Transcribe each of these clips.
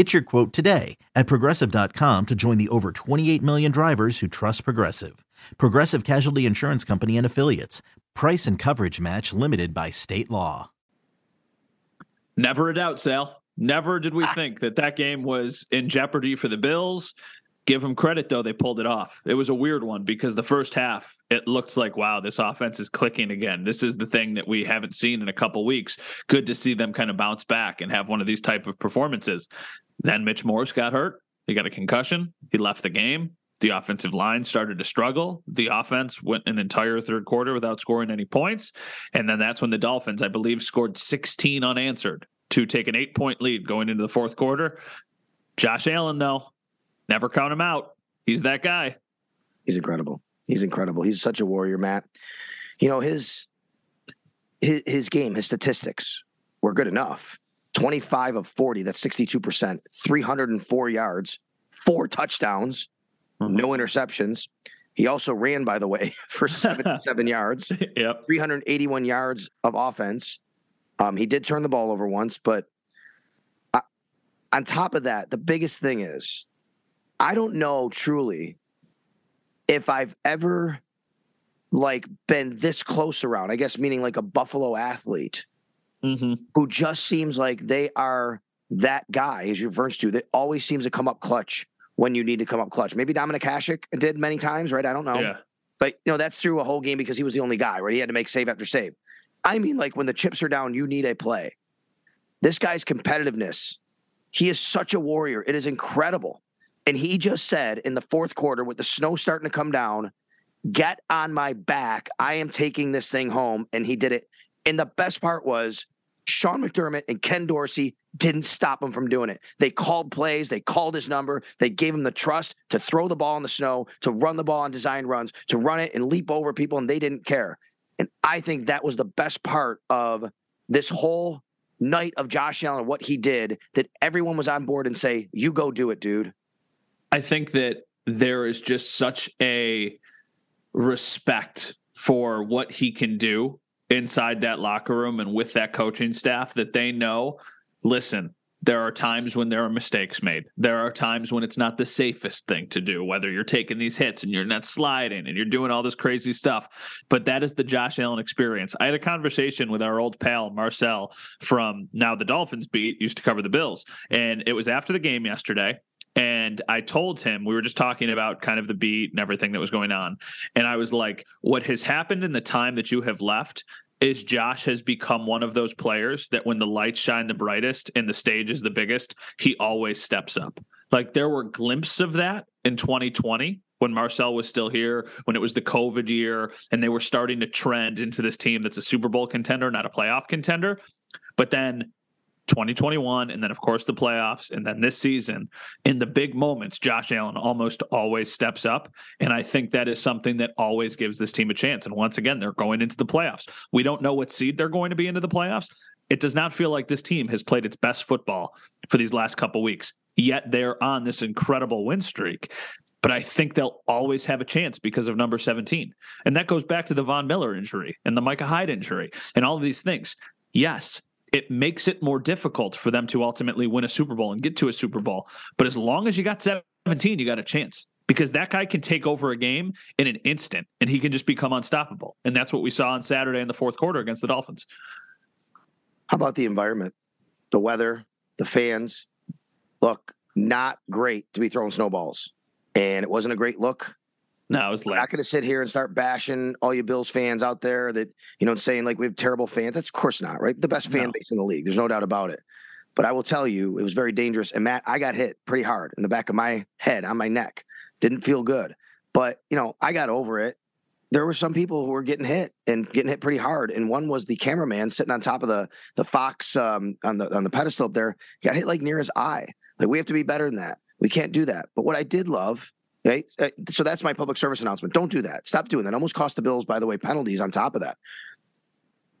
Get your quote today at progressive.com to join the over 28 million drivers who trust Progressive. Progressive Casualty Insurance Company and Affiliates. Price and coverage match limited by state law. Never a doubt, Sal. Never did we ah. think that that game was in jeopardy for the Bills. Give them credit, though, they pulled it off. It was a weird one because the first half, it looks like, wow, this offense is clicking again. This is the thing that we haven't seen in a couple weeks. Good to see them kind of bounce back and have one of these type of performances. Then Mitch Morse got hurt. He got a concussion. He left the game. The offensive line started to struggle. The offense went an entire third quarter without scoring any points. And then that's when the Dolphins, I believe, scored 16 unanswered to take an eight point lead going into the fourth quarter. Josh Allen, though, Never count him out. He's that guy. He's incredible. He's incredible. He's such a warrior, Matt. You know, his his, his game, his statistics were good enough. 25 of 40, that's 62%, 304 yards, four touchdowns, mm-hmm. no interceptions. He also ran, by the way, for 77 yards. Yep. 381 yards of offense. Um, he did turn the ball over once, but I, uh, on top of that, the biggest thing is I don't know truly if I've ever like been this close around. I guess meaning like a Buffalo athlete mm-hmm. who just seems like they are that guy, as you referred to, that always seems to come up clutch when you need to come up clutch. Maybe Dominik Hasek did many times, right? I don't know. Yeah. But you know, that's through a whole game because he was the only guy, right? He had to make save after save. I mean, like when the chips are down, you need a play. This guy's competitiveness, he is such a warrior. It is incredible. And he just said in the fourth quarter, with the snow starting to come down, get on my back. I am taking this thing home. And he did it. And the best part was Sean McDermott and Ken Dorsey didn't stop him from doing it. They called plays, they called his number, they gave him the trust to throw the ball in the snow, to run the ball on design runs, to run it and leap over people, and they didn't care. And I think that was the best part of this whole night of Josh Allen, what he did, that everyone was on board and say, You go do it, dude. I think that there is just such a respect for what he can do inside that locker room and with that coaching staff that they know listen there are times when there are mistakes made. There are times when it's not the safest thing to do, whether you're taking these hits and you're not sliding and you're doing all this crazy stuff. But that is the Josh Allen experience. I had a conversation with our old pal, Marcel, from now the Dolphins beat, used to cover the Bills. And it was after the game yesterday. And I told him, we were just talking about kind of the beat and everything that was going on. And I was like, what has happened in the time that you have left is Josh has become one of those players that when the lights shine the brightest and the stage is the biggest, he always steps up. Like there were glimpses of that in 2020 when Marcel was still here, when it was the COVID year, and they were starting to trend into this team that's a Super Bowl contender, not a playoff contender. But then 2021 and then of course the playoffs and then this season in the big moments Josh Allen almost always steps up and I think that is something that always gives this team a chance and once again they're going into the playoffs. We don't know what seed they're going to be into the playoffs. It does not feel like this team has played its best football for these last couple weeks. Yet they're on this incredible win streak but I think they'll always have a chance because of number 17. And that goes back to the Von Miller injury and the Micah Hyde injury and all of these things. Yes, it makes it more difficult for them to ultimately win a Super Bowl and get to a Super Bowl. But as long as you got 17, you got a chance because that guy can take over a game in an instant and he can just become unstoppable. And that's what we saw on Saturday in the fourth quarter against the Dolphins. How about the environment, the weather, the fans? Look, not great to be throwing snowballs. And it wasn't a great look No, it was like I'm not going to sit here and start bashing all you Bills fans out there that you know saying like we have terrible fans. That's of course not right. The best fan No. base in the league. There's no doubt about it. But I will tell you, it was very dangerous. And Matt, I got hit pretty hard in the back of my head on my neck. Didn't feel good. But you know, I got over it. There were some people who were getting hit and getting hit pretty hard. And one was the cameraman sitting on top of the the Fox um, on the on the pedestal up there. he Got hit like near his eye. Like we have to be better than that. We can't do that. But what I did love Right. Uh, So that's my public service announcement. Don't do that. Stop doing that. Almost cost the Bills, by the way, penalties on top of that.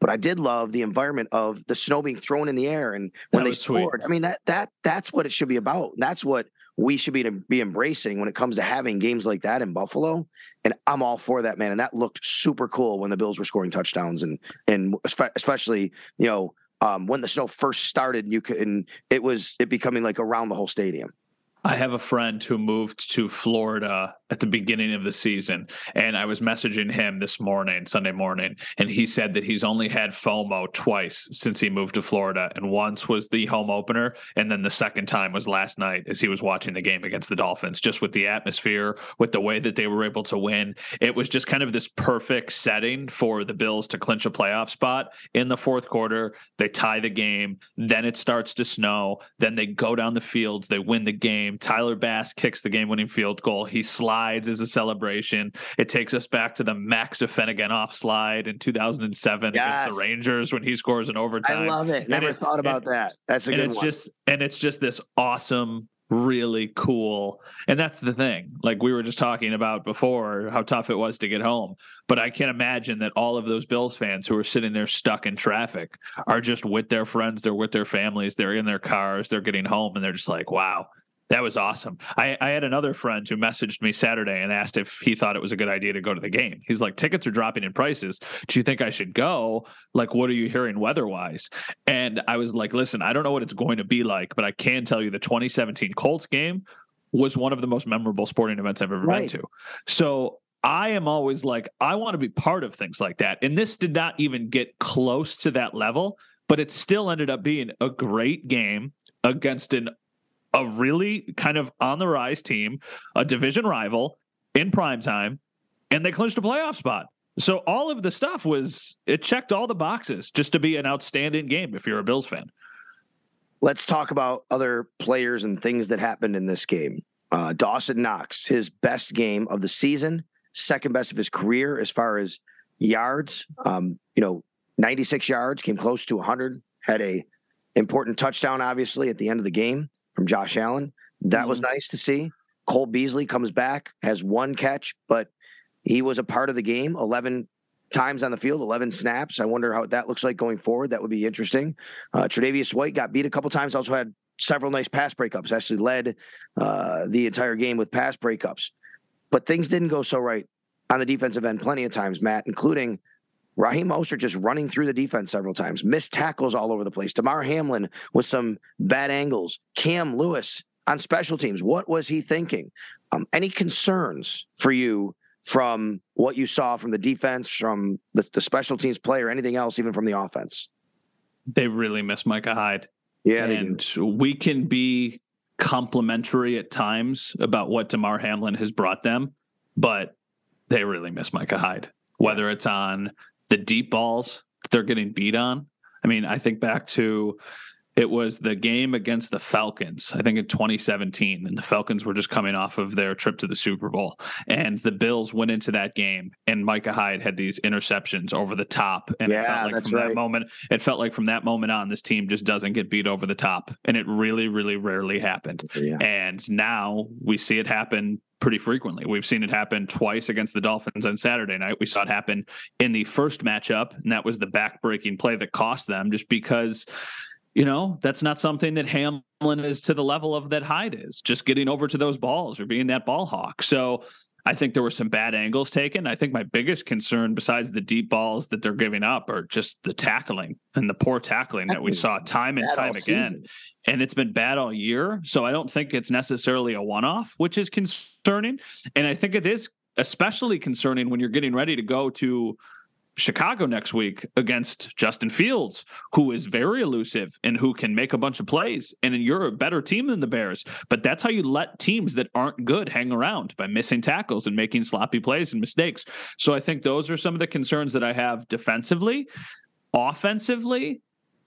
But I did love the environment of the snow being thrown in the air and when they was sweet. scored. I mean that that that's what it should be about. That's what we should be to be embracing when it comes to having games like that in Buffalo. And I'm all for that, man. And that looked super cool when the Bills were scoring touchdowns and and especially you know um, when the snow first started. You could and it was it becoming like around the whole stadium. I have a friend who moved to Florida at the beginning of the season, and I was messaging him this morning, Sunday morning, and he said that he's only had FOMO twice since he moved to Florida, and once was the home opener, and then the second time was last night as he was watching the game against the Dolphins. Just with the atmosphere, with the way that they were able to win, it was just kind of this perfect setting for the Bills to clinch a playoff spot in the fourth quarter. They tie the game, then it starts to snow, then they go down the fields, they win the game. Tyler Bass kicks the game winning field goal. He slides as a celebration. It takes us back to the Max Afinogenov slide in 2007 against the Rangers when he scores an overtime. I love it. Never it- thought about and- that. That's a and good it's one. just and it's just this awesome really cool and that's the thing like we were just talking about before how tough it was to get home but i can't imagine that all of those bills fans who are sitting there stuck in traffic are just with their friends they're with their families they're in their cars they're getting home and they're just like wow that was awesome. I, I had another friend who messaged me Saturday and asked if he thought it was a good idea to go to the game. He's like, tickets are dropping in prices. Do you think I should go? Like, what are you hearing weather wise? And I was like, listen, I don't know what it's going to be like, but I can tell you the 2017 Colts game was one of the most memorable sporting events I've ever Right. been to. So I am always like, I want to be part of things like that. And this did not even get close to that level, but it still ended up being a great game against an a really kind of on the rise team, a division rival in prime time, and they clinched a playoff spot. So all of the stuff was it checked all the boxes just to be an outstanding game if you're a Bills fan. Let's talk about other players and things that happened in this game. Uh, Dawson Knox, his best game of the season, second best of his career as far as yards. Um, you know, 96 yards, came close to 100. Had a important touchdown, obviously, at the end of the game from Josh Allen. That was nice to see. Cole Beasley comes back, has one catch, but he was a part of the game. 11 times on the field, 11 snaps. I wonder how that looks like going forward. That would be interesting. Uh, Tre'Davious White got beat a couple times. Also had several nice pass breakups. Actually led uh, the entire game with pass breakups. But things didn't go so right on the defensive end plenty of times, Matt, including Raheem Mostert just running through the defense several times, missed tackles all over the place. Damar Hamlin with some bad angles. Cam Lewis on special teams. What was he thinking? Um, any concerns for you from what you saw from the defense, from the, the special teams play, or anything else, even from the offense? They really miss Micah Hyde. Yeah, and we can be complimentary at times about what Damar Hamlin has brought them, but they really miss Micah Hyde. Whether it's on the deep balls they're getting beat on. I mean, I think back to it was the game against the Falcons, I think in 2017, and the Falcons were just coming off of their trip to the Super Bowl. And the Bills went into that game, and Micah Hyde had these interceptions over the top. And it felt like from right. that moment, it felt like from that moment on, this team just doesn't get beat over the top. And it really, really rarely happened. Yeah. And now we see it happen pretty frequently. We've seen it happen twice against the Dolphins on Saturday night. We saw it happen in the first matchup, and that was the back-breaking play that cost them just because you know, that's not something that Hamlin is to the level of that Hyde is, just getting over to those balls or being that ball hawk. So I think there were some bad angles taken. I think my biggest concern, besides the deep balls that they're giving up, are just the tackling and the poor tackling that we saw time and time again season. and it's been bad all year. So I don't think it's necessarily a one off, which is concerning. And I think it is especially concerning when you're getting ready to go to Chicago next week against Justin Fields, who is very elusive and who can make a bunch of plays. And you're a better team than the Bears. But that's how you let teams that aren't good hang around by missing tackles and making sloppy plays and mistakes. So I think those are some of the concerns that I have defensively. Offensively,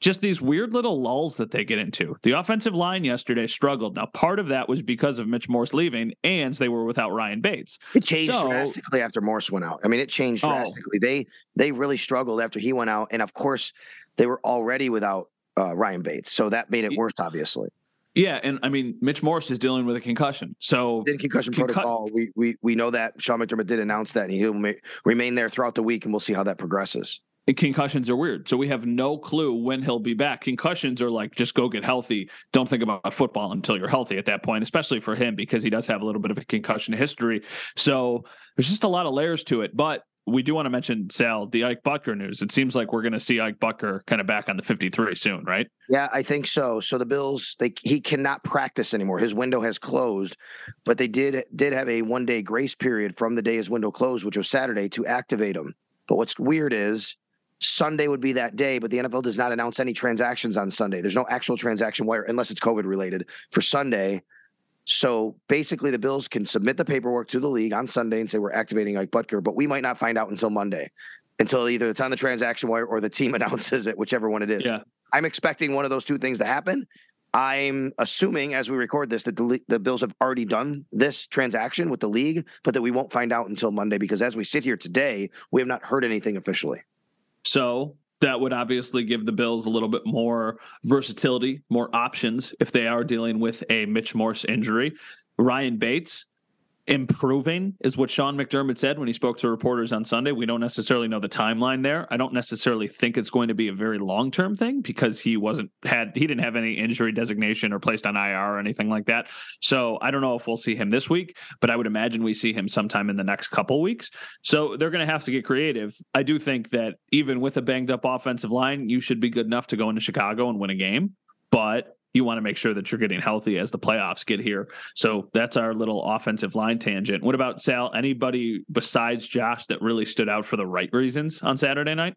just these weird little lulls that they get into. The offensive line yesterday struggled. Now, part of that was because of Mitch Morse leaving, and they were without Ryan Bates. It changed so, drastically after Morse went out. I mean, it changed oh. drastically. Oh. They they really struggled after he went out, and of course, they were already without uh, Ryan Bates, so that made it worse, obviously. Yeah, and I mean, Mitch Morse is dealing with a concussion. So in concussion concu- protocol, we we we know that Sean McDermott did announce that, and he'll ma- remain there throughout the week, and we'll see how that progresses concussions are weird. So we have no clue when he'll be back. Concussions are like just go get healthy. Don't think about football until you're healthy at that point, especially for him because he does have a little bit of a concussion history. So there's just a lot of layers to it. But we do want to mention Sal the Ike Boettger news. It seems like we're going to see Ike Boettger kind of back on the 53 soon, right? Yeah, I think so. So the Bills, they he cannot practice anymore. His window has closed, but they did did have a one day grace period from the day his window closed, which was Saturday, to activate him. But what's weird is Sunday would be that day, but the NFL does not announce any transactions on Sunday. There's no actual transaction wire unless it's COVID related for Sunday. So basically, the Bills can submit the paperwork to the league on Sunday and say we're activating Ike Boettger, but we might not find out until Monday, until either it's on the transaction wire or the team announces it, whichever one it is. Yeah. I'm expecting one of those two things to happen. I'm assuming as we record this that the, the Bills have already done this transaction with the league, but that we won't find out until Monday because as we sit here today, we have not heard anything officially. So that would obviously give the Bills a little bit more versatility, more options if they are dealing with a Mitch Morse injury. Ryan Bates, improving is what Sean McDermott said when he spoke to reporters on Sunday. We don't necessarily know the timeline there. I don't necessarily think it's going to be a very long term thing because he wasn't had he didn't have any injury designation or placed on IR or anything like that. So I don't know if we'll see him this week, but I would imagine we see him sometime in the next couple weeks. So they're going to have to get creative. I do think that even with a banged up offensive line, you should be good enough to go into Chicago and win a game. But you want to make sure that you're getting healthy as the playoffs get here. So that's our little offensive line tangent. What about Sal? Anybody besides Josh that really stood out for the right reasons on Saturday night?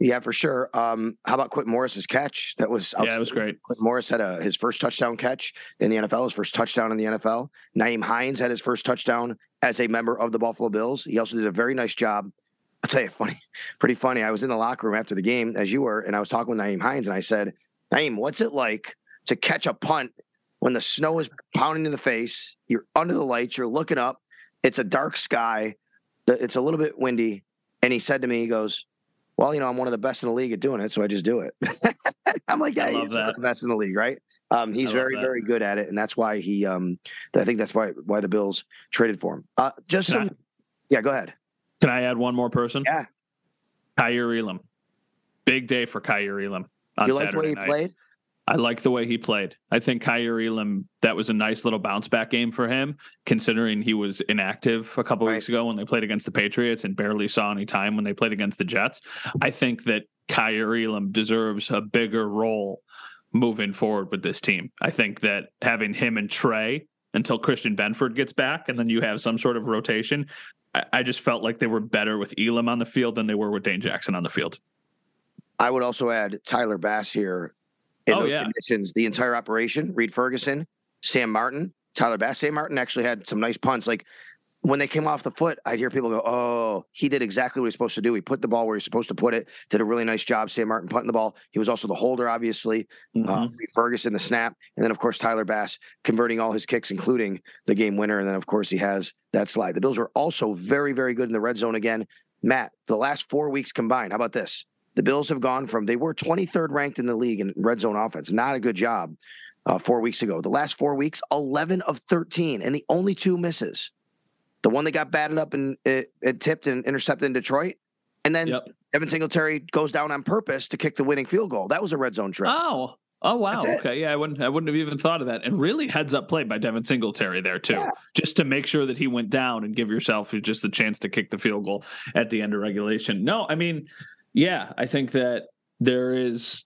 Yeah, for sure. Um, how about Quintin Morris's catch? That was yeah, it was great. Quintin Morris had a, his first touchdown catch in the NFL, his first touchdown in the NFL. Nyheim Hines had his first touchdown as a member of the Buffalo Bills. He also did a very nice job. I'll tell you, funny, pretty funny. I was in the locker room after the game, as you were, and I was talking with Nyheim Hines, and I said, Nyheim, what's it like to catch a punt when the snow is pounding in the face? You're under the lights, you're looking up, it's a dark sky, it's a little bit windy. And he said to me, he goes, Well, you know, I'm one of the best in the league at doing it, so I just do it. I'm like, Yeah, he's one of the best in the league, right? Um, he's very, that. very good at it, and that's why he. Um, I think that's why why the Bills traded for him. Uh, just Can some. I, yeah, go ahead. Can I add one more person? Yeah. Kaiir Elam. Big day for Kaiir Elam you like the way he night. played? I like the way he played. I think Kaiir Elam, that was a nice little bounce back game for him, considering he was inactive a couple right. weeks ago when they played against the Patriots and barely saw any time when they played against the Jets. I think that Kaiir Elam deserves a bigger role moving forward with this team. I think that having him and Trey until Christian Benford gets back and then you have some sort of rotation, I, I just felt like they were better with Elam on the field than they were with Dane Jackson on the field. I would also add Tyler Bass here in oh, those yeah. conditions. The entire operation, Reid Ferguson, Sam Martin, Tyler Bass. Sam Martin actually had some nice punts. Like when they came off the foot, I'd hear people go, "Oh, he did exactly what he's supposed to do. He put the ball where he's supposed to put it. Did a really nice job." Sam Martin punting the ball. He was also the holder, obviously. Mm-hmm. Uh, Ferguson the snap, and then of course Tyler Bass converting all his kicks, including the game winner. And then of course he has that slide. The Bills were also very, very good in the red zone again. Matt, the last four weeks combined. How about this? The Bills have gone from they were 23rd ranked in the league in red zone offense. Not a good job uh, four weeks ago. The last four weeks, 11 of 13, and the only two misses. The one that got batted up and it, it tipped and intercepted in Detroit, and then yep. Devin Singletary goes down on purpose to kick the winning field goal. That was a red zone trip. Oh, Oh wow. Okay. Yeah, I wouldn't I wouldn't have even thought of that. And really heads up play by Devin Singletary there too. Yeah. Just to make sure that he went down and give yourself just the chance to kick the field goal at the end of regulation. No, I mean, yeah, I think that there is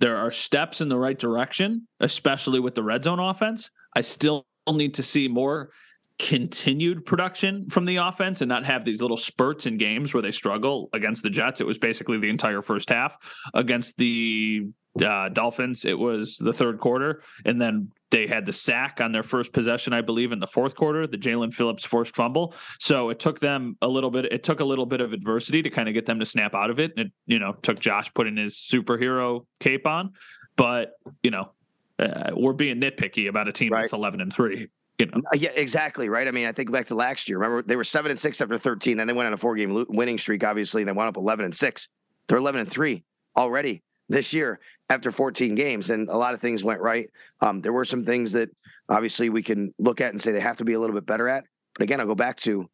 there are steps in the right direction, especially with the red zone offense. I still need to see more continued production from the offense and not have these little spurts in games where they struggle against the Jets. It was basically the entire first half. Against the uh, Dolphins, it was the third quarter. And then they had the sack on their first possession, I believe, in the fourth quarter, the Jaelan Phillips forced fumble. So it took them a little bit, it took a little bit of adversity to kind of get them to snap out of it. And it, you know, took Josh putting his superhero cape on. But, you know, uh, we're being nitpicky about a team right. that's 11 and 3 you know. Uh, yeah, exactly. Right. I mean, I think back to last year. Remember, they were seven and six after 13. Then they went on a four game winning streak, obviously, and they wound up 11 and six. They're 11 and three already this year after 14 games. And a lot of things went right. Um, there were some things that obviously we can look at and say they have to be a little bit better at. But again, I'll go back to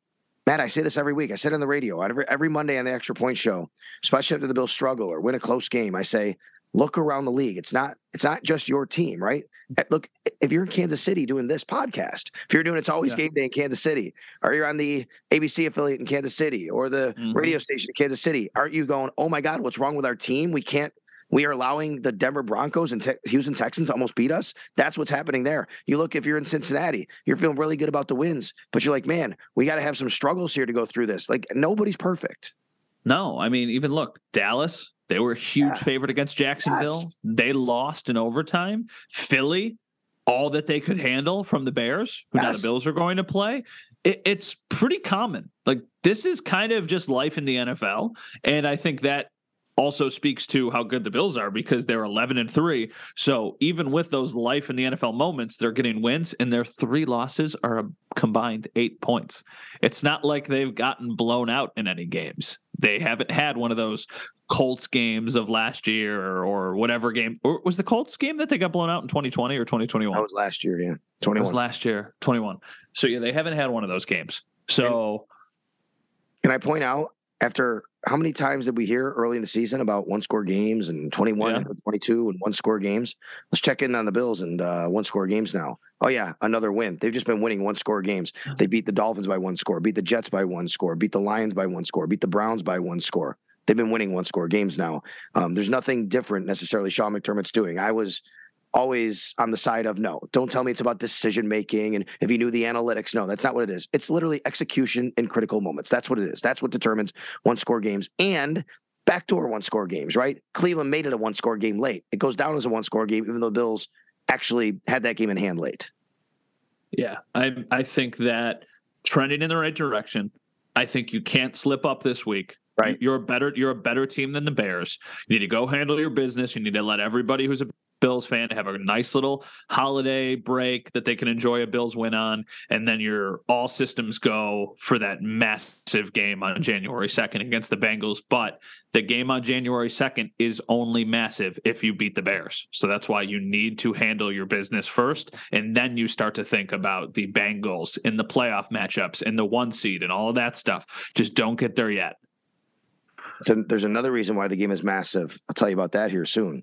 Matt, I say this every week. I said on the radio, every, every Monday on the Extra Point Show, especially after the Bills struggle or win a close game, I say, look around the league. It's not it's not just your team, right? Eh, look, if you're in Kansas City doing this podcast, if you're doing it's always yeah. game day in Kansas City, or you're on the ABC affiliate in Kansas City or the mm-hmm. radio station in Kansas City, aren't you going, "Oh my god, what's wrong with our team? We can't we are allowing the Denver Broncos and te- Houston Texans to almost beat us. That's what's happening there. You look if you're in Cincinnati, you're feeling really good about the wins, but you're like, man, we got to have some struggles here to go through this. Like nobody's perfect. No, I mean, even look, Dallas, they were a huge yeah. favorite against Jacksonville. Yes. They lost in overtime. Philly, all that they could handle from the Bears, who yes. now the Bills are going to play. It, it's pretty common. Like this is kind of just life in the NFL, and I think that also speaks to how good the Bills are because they're 11 and 3. So even with those life in the NFL moments, they're getting wins and their three losses are a combined 8 points. It's not like they've gotten blown out in any games. They haven't had one of those Colts games of last year or, or whatever game. Or was the Colts game that they got blown out in 2020 or 2021? That was last year, yeah. 21. It was last year, 21. So yeah, they haven't had one of those games. So can I point out after how many times did we hear early in the season about one score games and 21 yeah. 22 and one score games? Let's check in on the Bills and uh, one score games now. Oh, yeah, another win. They've just been winning one score games. They beat the Dolphins by one score, beat the Jets by one score, beat the Lions by one score, beat the Browns by one score. They've been winning one score games now. Um, there's nothing different necessarily Sean McDermott's doing. I was always on the side of no, don't tell me it's about decision making. And if you knew the analytics, no, that's not what it is. It's literally execution in critical moments. That's what it is. That's what determines one score games and backdoor one score games, right? Cleveland made it a one score game late. It goes down as a one score game, even though Bills actually had that game in hand late. Yeah, I I think that trending in the right direction. I think you can't slip up this week. Right. You're a better you're a better team than the Bears. You need to go handle your business. You need to let everybody who's a Bills fan to have a nice little holiday break that they can enjoy a Bills win on, and then your all systems go for that massive game on January 2nd against the Bengals. But the game on January 2nd is only massive if you beat the Bears. So that's why you need to handle your business first, and then you start to think about the Bengals in the playoff matchups and the one seed and all of that stuff. Just don't get there yet. So there's another reason why the game is massive. I'll tell you about that here soon.